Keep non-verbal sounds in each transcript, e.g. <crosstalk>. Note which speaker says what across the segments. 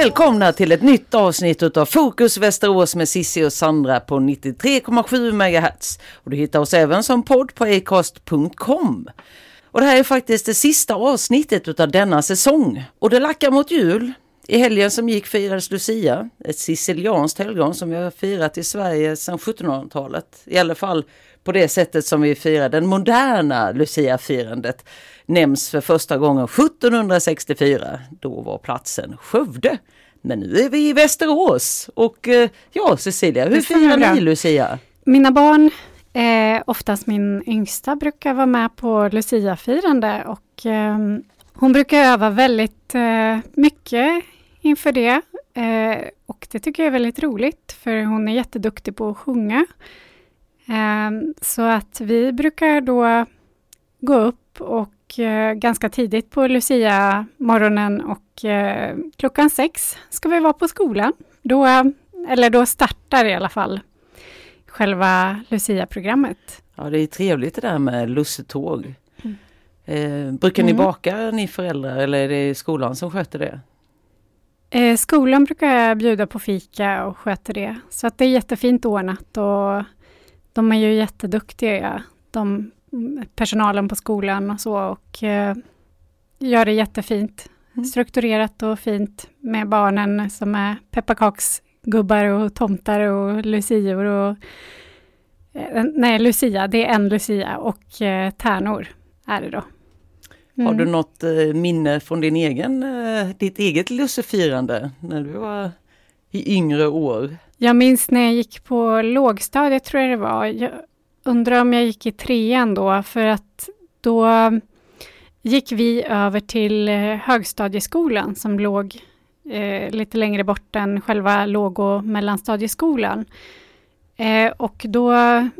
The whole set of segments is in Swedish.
Speaker 1: Välkomna till ett nytt avsnitt av Fokus Västerås med Sissi och Sandra på 93,7 MHz. Och du hittar oss även som podd på acast.com. Och det här är faktiskt det sista avsnittet av denna säsong. Och det lackar mot jul. I helgen som gick firades Lucia, ett sicilianskt helgon som vi har firat i Sverige sedan 1700-talet. I alla fall på det sättet som vi firar den moderna Lucia-firandet nämns för första gången 1764. Då var platsen Skövde. Men nu är vi i Västerås och eh, ja Cecilia, hur firar ni Lucia?
Speaker 2: Mina barn, eh, oftast min yngsta, brukar vara med på Lucia-firande och eh, hon brukar öva väldigt eh, mycket inför det. Eh, och det tycker jag är väldigt roligt för hon är jätteduktig på att sjunga. Ehm, så att vi brukar då gå upp och eh, ganska tidigt på Lucia morgonen och eh, klockan sex ska vi vara på skolan. Då, eller då startar i alla fall själva Lucia-programmet.
Speaker 1: Ja, det är trevligt det där med lussetåg. Mm. Eh, brukar ni mm. baka ni föräldrar eller är det skolan som sköter det?
Speaker 2: Eh, skolan brukar bjuda på fika och sköter det. Så att det är jättefint ordnat och de är ju jätteduktiga, de, personalen på skolan och så och eh, gör det jättefint. Mm. Strukturerat och fint med barnen som är pepparkaksgubbar och tomtar och lucior och eh, Nej, Lucia, det är en Lucia och eh, tärnor är det då.
Speaker 1: Mm. Har du mm. något eh, minne från din egen, eh, ditt eget lussefirande när du var i yngre år?
Speaker 2: Jag minns när jag gick på lågstadiet, tror jag det var. Jag undrar om jag gick i trean då, för att då gick vi över till eh, högstadieskolan som låg eh, lite längre bort än själva låg och mellanstadieskolan. Eh, och då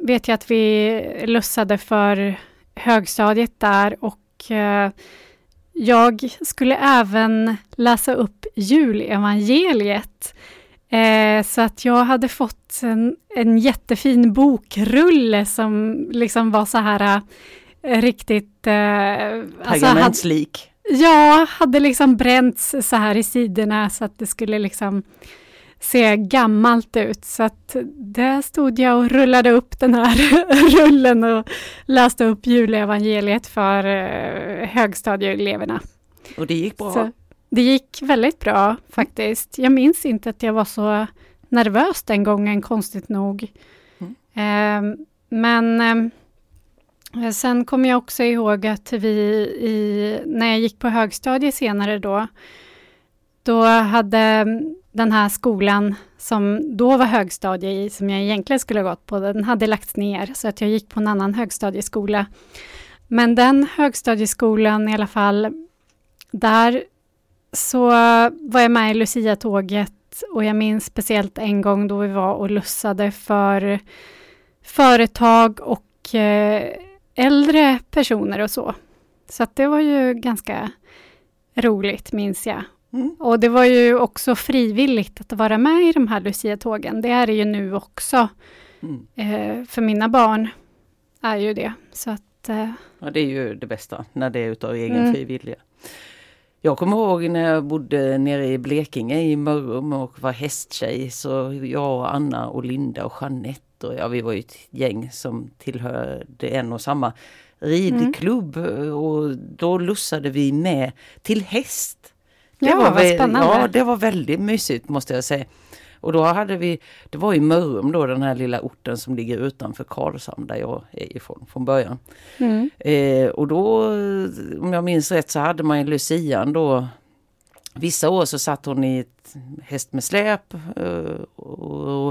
Speaker 2: vet jag att vi lussade för högstadiet där och eh, jag skulle även läsa upp julevangeliet Eh, så att jag hade fått en, en jättefin bokrulle som liksom var så här eh, riktigt...
Speaker 1: Eh, Pergamentslik?
Speaker 2: Alltså ja, hade liksom bränts så här i sidorna så att det skulle liksom se gammalt ut. Så att där stod jag och rullade upp den här <laughs> rullen och läste upp julevangeliet för eh, högstadieeleverna.
Speaker 1: Och det gick bra? Så,
Speaker 2: det gick väldigt bra faktiskt. Jag minns inte att jag var så nervös den gången, konstigt nog. Mm. Eh, men eh, sen kommer jag också ihåg att vi, i, när jag gick på högstadiet senare då, då hade den här skolan som då var högstadie i, som jag egentligen skulle ha gått på, den hade lagts ner, så att jag gick på en annan högstadieskola. Men den högstadieskolan i alla fall, där så var jag med i Lucia-tåget och jag minns speciellt en gång då vi var och lussade för företag och eh, äldre personer och så. Så att det var ju ganska roligt, minns jag. Mm. Och det var ju också frivilligt att vara med i de här Lucia-tågen. Det är det ju nu också. Mm. Eh, för mina barn är ju det. Så att, eh,
Speaker 1: ja, det är ju det bästa, när det är utav egen mm. frivilliga. Jag kommer ihåg när jag bodde nere i Blekinge i Mörrum och var hästtjej. Så jag och Anna och Linda och Jeanette och ja, vi var ju ett gäng som tillhörde en och samma ridklubb. Mm. Och då lussade vi med till häst.
Speaker 2: Det ja, var vad spännande.
Speaker 1: Ja, det var väldigt mysigt måste jag säga. Och då hade vi, det var i Mörrum då, den här lilla orten som ligger utanför Karlshamn där jag är ifrån från början. Mm. Eh, och då, om jag minns rätt, så hade man ju Lucian då Vissa år så satt hon i ett häst med släp eh, och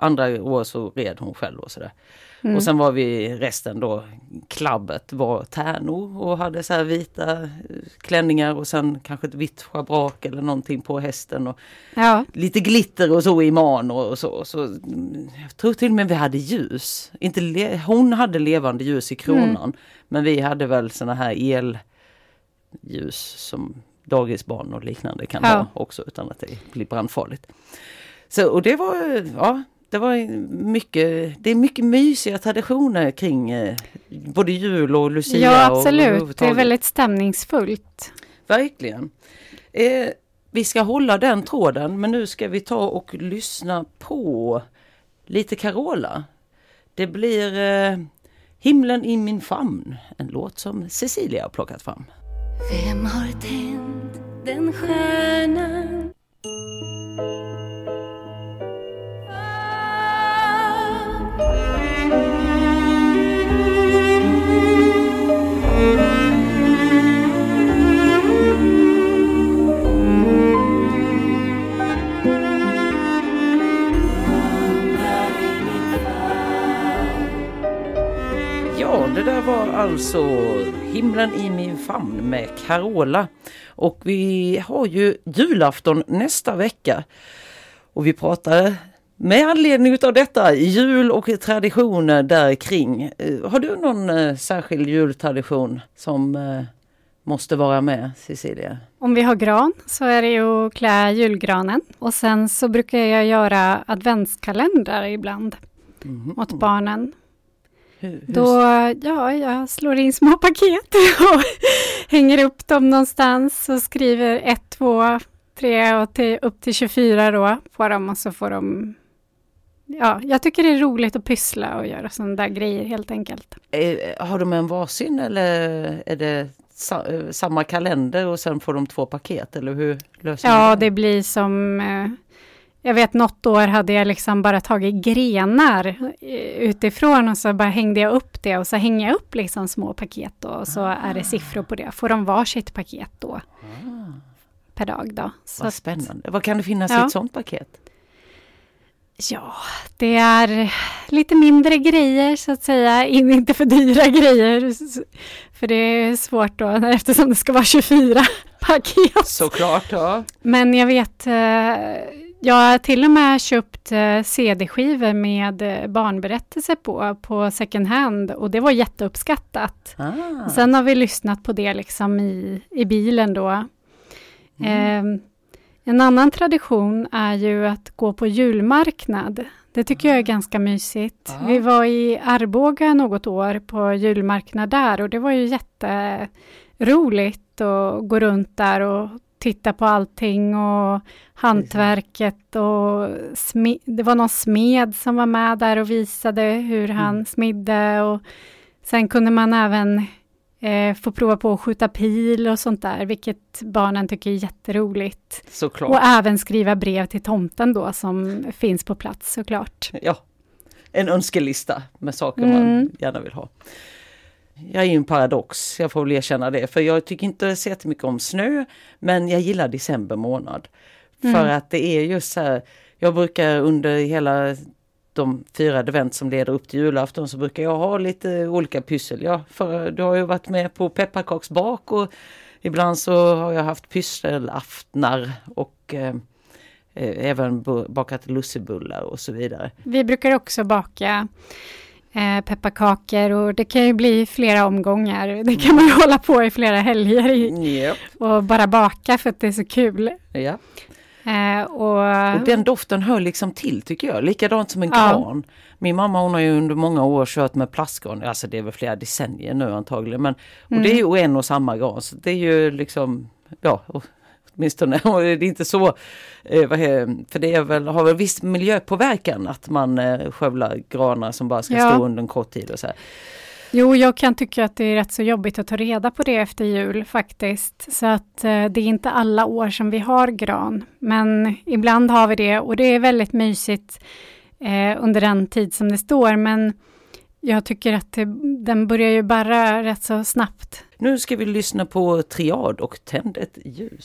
Speaker 1: andra år så red hon själv och sådär. Mm. Och sen var vi resten då, klabbet var tärnor och hade så här vita klänningar och sen kanske ett vitt schabrak eller någonting på hästen. Och ja. Lite glitter och så i man och så. så. Jag tror till och med vi hade ljus. Inte hon hade levande ljus i kronan. Mm. Men vi hade väl såna här elljus som dagisbarn och liknande kan ja. ha också utan att det blir brandfarligt. Så och det var, ja, det var mycket, det är mycket mysiga traditioner kring eh, både jul och Lucia.
Speaker 2: Ja absolut, och det är väldigt stämningsfullt.
Speaker 1: Verkligen. Eh, vi ska hålla den tråden men nu ska vi ta och lyssna på lite Carola. Det blir eh, Himlen i min famn, en låt som Cecilia har plockat fram.
Speaker 3: Vem har tänt den stjärnan?
Speaker 1: Det där var alltså Himlen i min famn med Carola. Och vi har ju julafton nästa vecka. Och vi pratar med anledning av detta jul och traditioner där kring. Eh, Har du någon eh, särskild jultradition som eh, måste vara med, Cecilia?
Speaker 2: Om vi har gran så är det ju att klä julgranen och sen så brukar jag göra adventskalendrar ibland
Speaker 1: Mhm.
Speaker 2: åt barnen.
Speaker 1: Hur, hur,
Speaker 2: Då, ja, jag slår in små paket <laughs> och hänger upp dem någonstans och skriver 1, 2, 3 och till, upp till 24 då på dem och så får de Ja, jag tycker det är roligt att pyssla och göra sådana där grejer helt enkelt.
Speaker 1: eh, har de en varsin eller är det sa, eh, samma kalender och sen får de två paket? Eller hur löser
Speaker 2: Ja,
Speaker 1: man
Speaker 2: det blir som eh, jag vet något år hade jag liksom bara tagit grenar eh, utifrån och så bara hängde jag upp det och så hänger jag upp liksom små paket då och så är det siffror på det. Får de varsitt paket då per dag då. Så
Speaker 1: Vad
Speaker 2: att-
Speaker 1: spännande. Vad kan det finnas i
Speaker 2: Ja.
Speaker 1: ett sånt paket?
Speaker 2: Ja, det är lite mindre grejer så att säga, in- inte för dyra grejer. För det är svårt då eftersom det ska vara 24 <laughs> paket.
Speaker 1: Såklart, ja.
Speaker 2: Men jag vet, eh, jag har till och med köpt eh, CD-skivor med eh, barnberättelser på, på second hand och det var jätteuppskattat.
Speaker 1: Ah.
Speaker 2: Sen har vi lyssnat på det liksom i, i bilen då.
Speaker 1: Mm.
Speaker 2: Eh, en annan tradition är ju att gå på julmarknad. Det tycker jag är ganska mysigt.
Speaker 1: Ja.
Speaker 2: Vi var i Arboga något år på julmarknad där och det var ju jätteroligt att gå runt där och titta på allting och hantverket och det var någon smed som var med där och visade hur han
Speaker 1: Mm.
Speaker 2: smidde och sen kunde man även eh, få prova på att skjuta pil och sånt där, vilket barnen tycker är jätteroligt.
Speaker 1: Såklart.
Speaker 2: Och även skriva brev till tomten då som finns på plats såklart.
Speaker 1: Ja, en önskelista med saker
Speaker 2: Mm.
Speaker 1: man gärna vill ha. Jag är ju en paradox, jag får väl erkänna det, för jag tycker inte så jättemycket om snö, men jag gillar december månad. För
Speaker 2: Mm.
Speaker 1: att det är just så här, jag brukar under hela de fyra advent som leder upp till julafton så brukar jag ha lite olika pyssel. Ja, för du har ju varit med på pepparkaksbak och ibland så har jag haft pysselaftnar och eh, eh, även bakat lussebullar och så vidare.
Speaker 2: Vi brukar också baka eh, pepparkakor och det kan ju bli flera omgångar. Det kan man ju hålla på i flera helger i,
Speaker 1: Japp.
Speaker 2: och bara baka för att det är så kul.
Speaker 1: Ja.
Speaker 2: Eh, och,
Speaker 1: Och den doften hör liksom till tycker jag, likadant som en
Speaker 2: Ja.
Speaker 1: gran. Min mamma hon har ju under många år kört med plastgran, alltså det är väl flera decennier nu antagligen. Men, och
Speaker 2: Mm.
Speaker 1: det är ju en och samma gran, så det är ju liksom, ja, åtminstone, <laughs> och det är inte så, eh, för det är väl, har väl viss miljöpåverkan att man eh, skövlar granar som bara ska
Speaker 2: Ja.
Speaker 1: stå under en kort tid och så här.
Speaker 2: Jo, jag kan tycka att det är rätt så jobbigt att ta reda på det efter jul faktiskt. Så att eh, det är inte alla år som vi har gran, men ibland har vi det och det är väldigt mysigt eh, under den tid som det står. Men jag tycker att det, den börjar ju bara rätt så snabbt.
Speaker 1: Nu ska vi lyssna på Triad och Tänd ett ljus.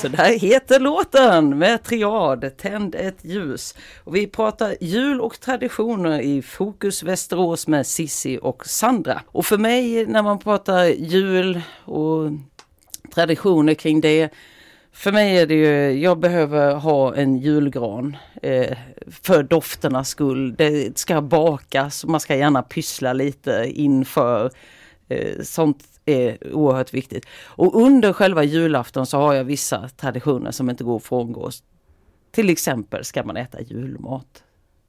Speaker 1: Så där heter låten med triad, Tänd ett ljus. Och vi pratar jul och traditioner i Fokus Västerås med Sissi och Sandra. Och för mig när man pratar jul och traditioner kring det för mig är det ju, jag behöver ha en julgran eh, för dofternas skull. Det ska bakas och man ska gärna pyssla lite inför eh, sånt är oerhört viktigt. Och under själva julafton så har jag vissa traditioner som inte går att frångås. Till exempel ska man äta julmat.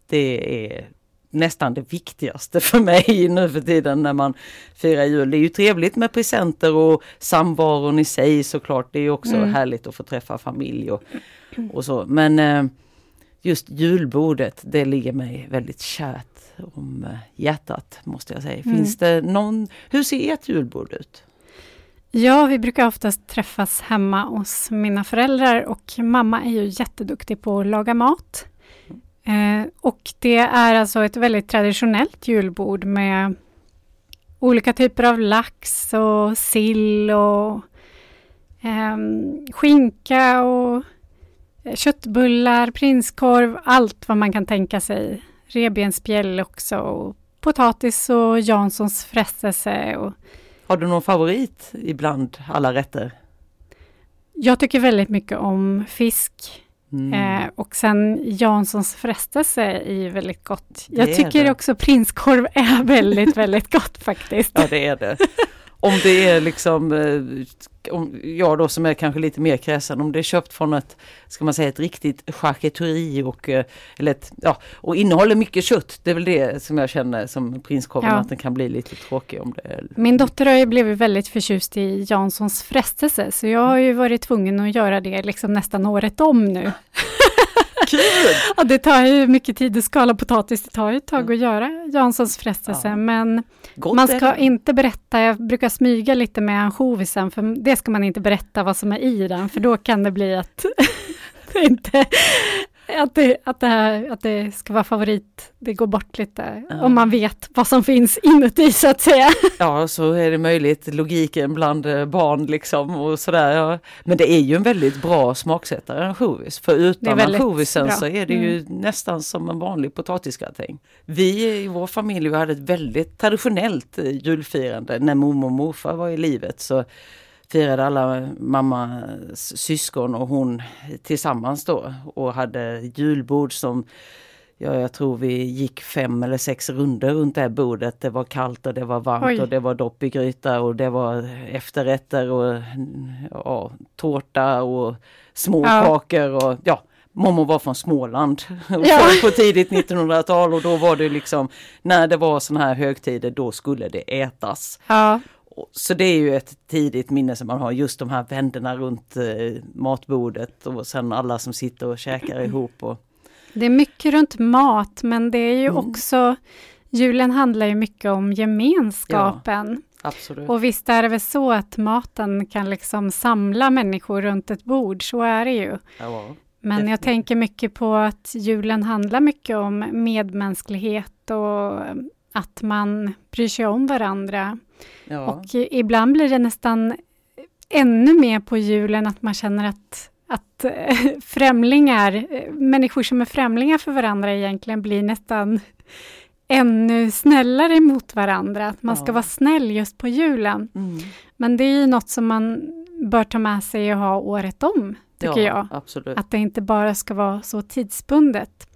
Speaker 1: Det är nästan det viktigaste för mig <laughs> nu för tiden när man firar jul. Det är ju trevligt med presenter och samvaron i sig såklart. Det är också
Speaker 2: Mm.
Speaker 1: härligt att få träffa familj och, och så. Men eh, just julbordet, det ligger mig väldigt kärt om eh, hjärtat måste jag säga.
Speaker 2: Mm.
Speaker 1: Finns det någon, hur ser ert julbord ut?
Speaker 2: Ja, vi brukar oftast träffas hemma hos mina föräldrar och mamma är ju jätteduktig på att laga mat. Eh, och det är alltså ett väldigt traditionellt julbord med olika typer av lax och sill och ehm, skinka och eh, köttbullar, prinskorv, allt vad man kan tänka sig. Revbensspjäll också och potatis och Janssons frestelse och
Speaker 1: Har du någon favorit ibland alla rätter?
Speaker 2: Jag tycker väldigt mycket om fisk
Speaker 1: Mm.
Speaker 2: eh, och sen Janssons frestelse är väldigt gott. Jag tycker
Speaker 1: det.
Speaker 2: också prinskorv är <laughs> väldigt, väldigt gott faktiskt.
Speaker 1: Ja det är det. Om det är liksom, eh, om jag då som är kanske lite mer kräsen, om det är köpt från ett, ska man säga ett riktigt charkuteri och, eh, eller ett, ja, och innehåller mycket kött. Det är väl det som jag känner som prinskorven,
Speaker 2: Ja.
Speaker 1: att den kan bli lite tråkig om det är
Speaker 2: Min dotter har ju blivit väldigt förtjust i Janssons frestelse så jag har ju varit tvungen att göra det liksom nästan året om nu. <laughs>
Speaker 1: kul!
Speaker 2: Ja, det tar ju mycket tid. Att skala potatis, det tar ju ett tag att göra Janssons frestelse.
Speaker 1: Ja.
Speaker 2: men
Speaker 1: Gott
Speaker 2: Man ska inte berätta, jag brukar smyga lite med ansjovisen, för det ska man inte berätta vad som är i den, för då kan det bli att <laughs> inte <laughs> att det, att, det här, att det ska vara favorit, det går bort lite,
Speaker 1: Ja.
Speaker 2: om man vet vad som finns inuti så att säga. <laughs>
Speaker 1: Ja, så är det möjligt. Logiken bland eh, barn liksom och sådär. Ja. Men det är ju en väldigt bra smaksättare, ansjovis. För utan ansjovisen så är det ju nästan som en vanlig potatisgratäng. Vi i vår familj vi hade ett väldigt traditionellt eh, julfirande. När mormor och morfar var i livet så firade alla mammas syskon och hon tillsammans då och hade julbord som Ja, jag tror vi gick fem eller sex runder runt det här bordet. Det var kallt och det var varmt
Speaker 2: Oj.
Speaker 1: och det var dopp i gryta och det var efterrätter och ja, tårta och småkakor och ja, Mormor var från Småland
Speaker 2: Ja. <laughs>
Speaker 1: på tidigt 1900-tal och då var det liksom när det var såna här högtider då skulle det ätas.
Speaker 2: Ja,
Speaker 1: Så det är ju ett tidigt minne som man har, just de här vänderna runt eh, matbordet och sen alla som sitter och käkar <clears throat> ihop. Och,
Speaker 2: det är mycket runt mat, men det är ju
Speaker 1: Mm.
Speaker 2: också, julen handlar ju mycket om gemenskapen.
Speaker 1: absolut.
Speaker 2: Och visst är det väl så att maten kan liksom samla människor runt ett bord, så är det ju.
Speaker 1: ja.
Speaker 2: Men jag tänker mycket på att julen handlar mycket om medmänsklighet och att man bryr sig om varandra.
Speaker 1: Ja.
Speaker 2: Och i- ibland blir det nästan ännu mer på julen att man känner att, att eh, främlingar, eh, människor som är främlingar för varandra egentligen blir nästan ännu snällare mot varandra. Att man ska
Speaker 1: Ja.
Speaker 2: vara snäll just på julen.
Speaker 1: Mm.
Speaker 2: Men det är ju något som man bör ta med sig och ha året om, tycker
Speaker 1: ja,
Speaker 2: jag.
Speaker 1: Absolut.
Speaker 2: Att det inte bara ska vara så tidsbundet.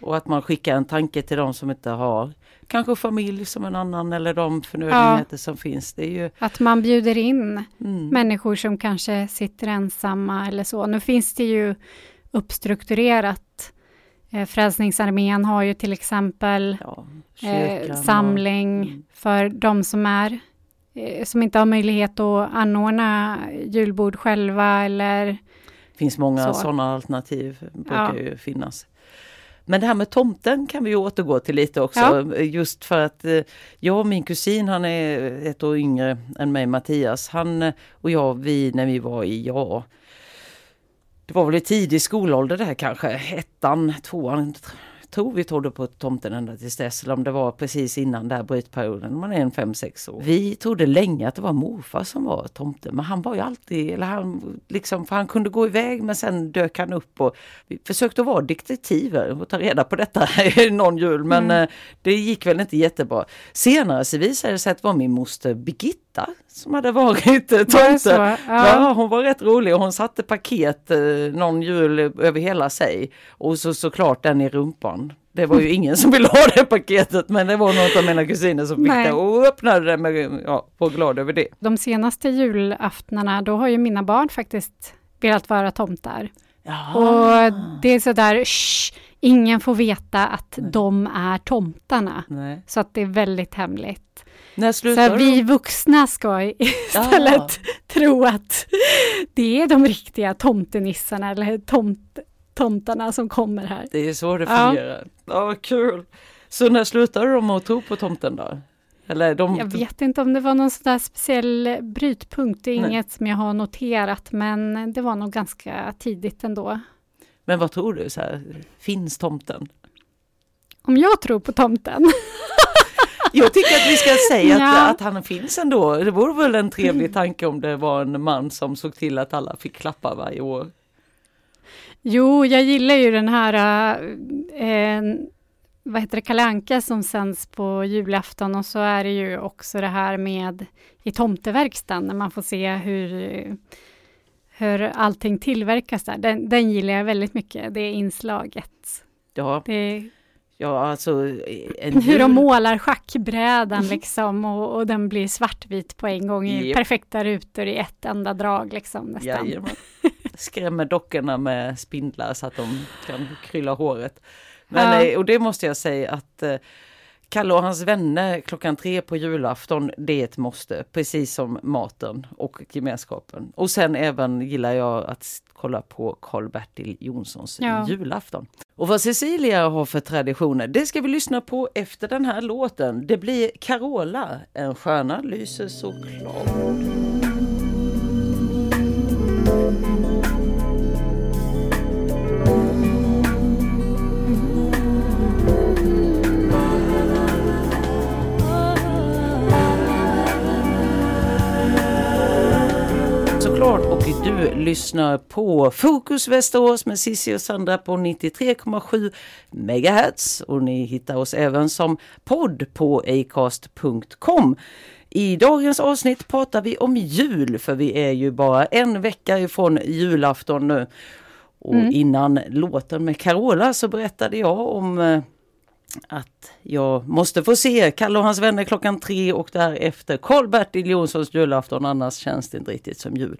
Speaker 1: Och att man skickar en tanke till de som inte har kanske familj som en annan eller de förnödenheter som finns. Det är ju
Speaker 2: Att man bjuder in
Speaker 1: mm,
Speaker 2: människor som kanske sitter ensamma eller så. Nu finns det ju uppstrukturerat. Eh, Frälsningsarmén har ju till exempel
Speaker 1: ja,
Speaker 2: eh,
Speaker 1: kyrkan och-
Speaker 2: samling
Speaker 1: mm.
Speaker 2: för de som är eh, som inte har möjlighet att anordna julbord själva eller
Speaker 1: Det finns många
Speaker 2: Så.
Speaker 1: sådana alternativ. brukar
Speaker 2: Ja.
Speaker 1: ju finnas. Men det här med tomten kan vi återgå till lite också. Just för att eh, jag och min kusin, han är ett år yngre än mig, Mattias. Han eh, och jag, vi när vi var i, ja, det var väl i tidig skolålder där kanske, ettan, tvåan, tror vi trodde på tomten ända tills dess, eller om det var precis innan den här brytperioden, man är en fem sex år. Vi trodde länge att det var morfar som var tomten, men han var ju alltid, eller han liksom, för han kunde gå iväg men sen dök han upp och vi försökte vara detektiver och ta reda på detta någon jul, men
Speaker 2: Mm.
Speaker 1: eh, det gick väl inte jättebra. Senare så visade det sig att det var min moster Birgitta Britta som hade varit eh, tomte.
Speaker 2: Ja.
Speaker 1: Hon var rätt rolig och hon satte paket eh, någon jul över hela sig och så såklart den i rumpan. Det var ju ingen som ville ha det paketet men det var något av mina kusiner som fick
Speaker 2: Nej.
Speaker 1: det och öppnade det med, ja, var glad över det.
Speaker 2: De senaste julaftnarna, då har ju mina barn faktiskt velat vara tomtar. Och det är sådär, shh, ingen får veta att de är tomtarna.
Speaker 1: Nej.
Speaker 2: Så att det är väldigt hemligt.
Speaker 1: När
Speaker 2: Så
Speaker 1: slutade
Speaker 2: att vi vuxna ska istället <laughs> tro att det är de riktiga tomtenissarna eller tomt, tomtarna som kommer här.
Speaker 1: Det är så det fungerar. Ja, vad kul. Så när slutade de att tro på tomten då? Eller de,
Speaker 2: Jag vet inte om det var någon sån speciell brytpunkt, det är
Speaker 1: Nej.
Speaker 2: inget som jag har noterat, men det var nog ganska tidigt ändå.
Speaker 1: Men vad tror du? Så här, finns tomten?
Speaker 2: Om jag tror på tomten? <laughs>
Speaker 1: Jag tycker att vi ska säga att,
Speaker 2: Ja.
Speaker 1: att han finns ändå. Det vore väl en trevlig tanke om det var en man som såg till att alla fick klappa varje år.
Speaker 2: Jo, jag gillar ju den här, äh, vad heter det, Kalle Anka som sänds på julafton och så är det ju också det här med i tomteverkstan när man får se hur, hur allting tillverkas där. Den, den gillar jag väldigt mycket, det inslaget.
Speaker 1: Ja,
Speaker 2: Det,
Speaker 1: ja alltså en <laughs>
Speaker 2: hur de målar schackbrädan liksom och, och den blir svartvit på en gång i
Speaker 1: Japp.
Speaker 2: perfekta rutor i ett enda drag liksom nästan.
Speaker 1: Jajamän. <laughs> Skrämmer dockorna med spindlar så att de kan krylla håret. Men,
Speaker 2: Ja.
Speaker 1: eh, Och det måste jag säga att eh, Kalle och hans vänner klockan tre på julafton, det är ett måste. Precis som maten och gemenskapen. Och sen även gillar jag att kolla på Karl-Bertil Jonssons
Speaker 2: Ja.
Speaker 1: julafton. Och vad Cecilia har för traditioner, det ska vi lyssna på efter den här låten. Det blir Carola, En stjärna lyser så klart. Du lyssnar på Fokus Västerås med Cissi och Sandra på 93,7 MHz och ni hittar oss även som podd på acast.com. I dagens avsnitt pratar vi om jul för vi är ju bara en vecka ifrån julafton nu. Och innan låten med Carola så berättade jag om eh, att jag måste få se Kalle och hans vänner klockan tre och därefter Karl-Bertil Jonssons julafton, annars känns det inte riktigt som jul.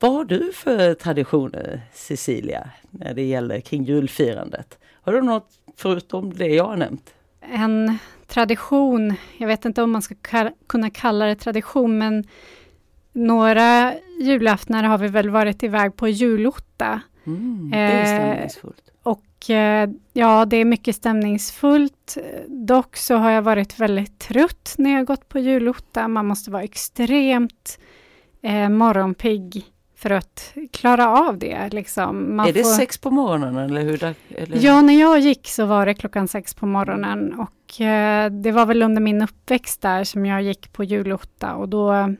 Speaker 1: Vad har du för traditioner, Cecilia, när det gäller kring julfirandet? Har du något förutom det jag har nämnt?
Speaker 2: en tradition, jag vet inte om man ska ka- kunna kalla det tradition, men några julaftnar har vi väl varit iväg på julotta.
Speaker 1: Mm, det är
Speaker 2: Eh,
Speaker 1: stämningsfullt.
Speaker 2: Och eh, ja, det är mycket stämningsfullt. Dock så har jag varit väldigt trött när jag gått på julotta. Man måste vara extremt eh, morgonpigg för att klara av det. Liksom. Man
Speaker 1: är det
Speaker 2: får...
Speaker 1: sex på morgonen eller hur? Eller?
Speaker 2: Ja, när jag gick så var det klockan sex på morgonen och eh, det var väl under min uppväxt där som jag gick på julotta och då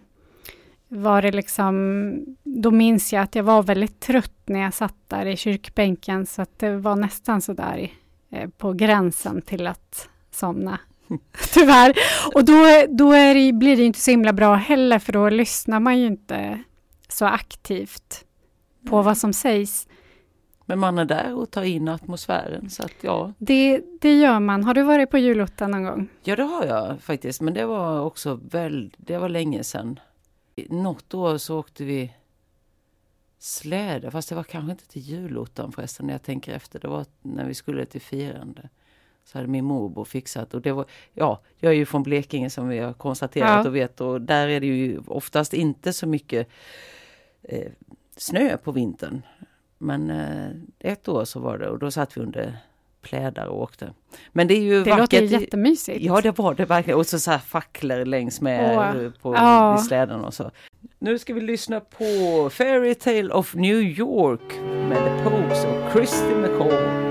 Speaker 2: var det liksom, då minns jag att jag var väldigt trött när jag satt där i kyrkbänken så att det var nästan så där eh, på gränsen till att somna. <laughs> Tyvärr. Och då, då det, blir det inte så himla bra heller för då lyssnar man ju inte så aktivt på vad som sägs.
Speaker 1: Men man är där och tar in atmosfären så att ja.
Speaker 2: Det, det gör man. Har du varit på julottan någon gång?
Speaker 1: Ja det har jag faktiskt men det var också väl, det var länge sedan. Något år så åkte vi släde, fast det var kanske inte till julottan förresten när jag tänker efter. Det var när vi skulle till firande. Så hade min morbror fixat och det var, ja, jag är ju från Blekinge som vi har konstaterat
Speaker 2: Ja.
Speaker 1: och vet och där är det ju oftast inte så mycket eh, snö på vintern. Men eh, ett år så var det och då satt vi under plädar och åkte. Men det är ju
Speaker 2: Det
Speaker 1: vackert.
Speaker 2: låter ju jättemysigt.
Speaker 1: Ja det var det verkligen. Och så, så här facklor längs med
Speaker 2: Åh,
Speaker 1: eh, på
Speaker 2: ja.
Speaker 1: släden och så. Nu ska vi lyssna på Fairy Tale of New York med The Pogues och Christy McCall.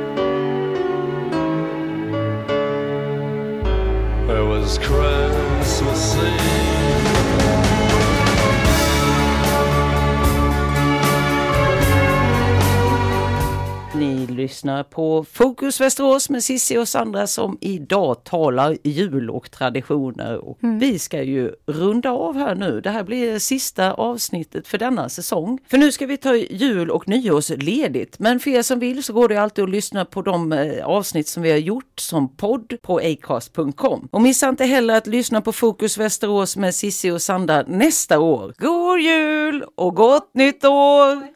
Speaker 4: It was Christmas Eve.
Speaker 1: Lyssnar på Fokus Västerås med Sissi och Sandra som idag talar jul och traditioner. Och Vi ska ju runda av här nu. Det här blir sista avsnittet för denna säsong. För nu ska vi ta jul och nyårsledigt. Men för er som vill så går det alltid att lyssna på de eh, avsnitt som vi har gjort som podd på acast.com. Och missa inte heller att lyssna på Fokus Västerås med Sissi och Sandra nästa år. God jul och gott nytt år!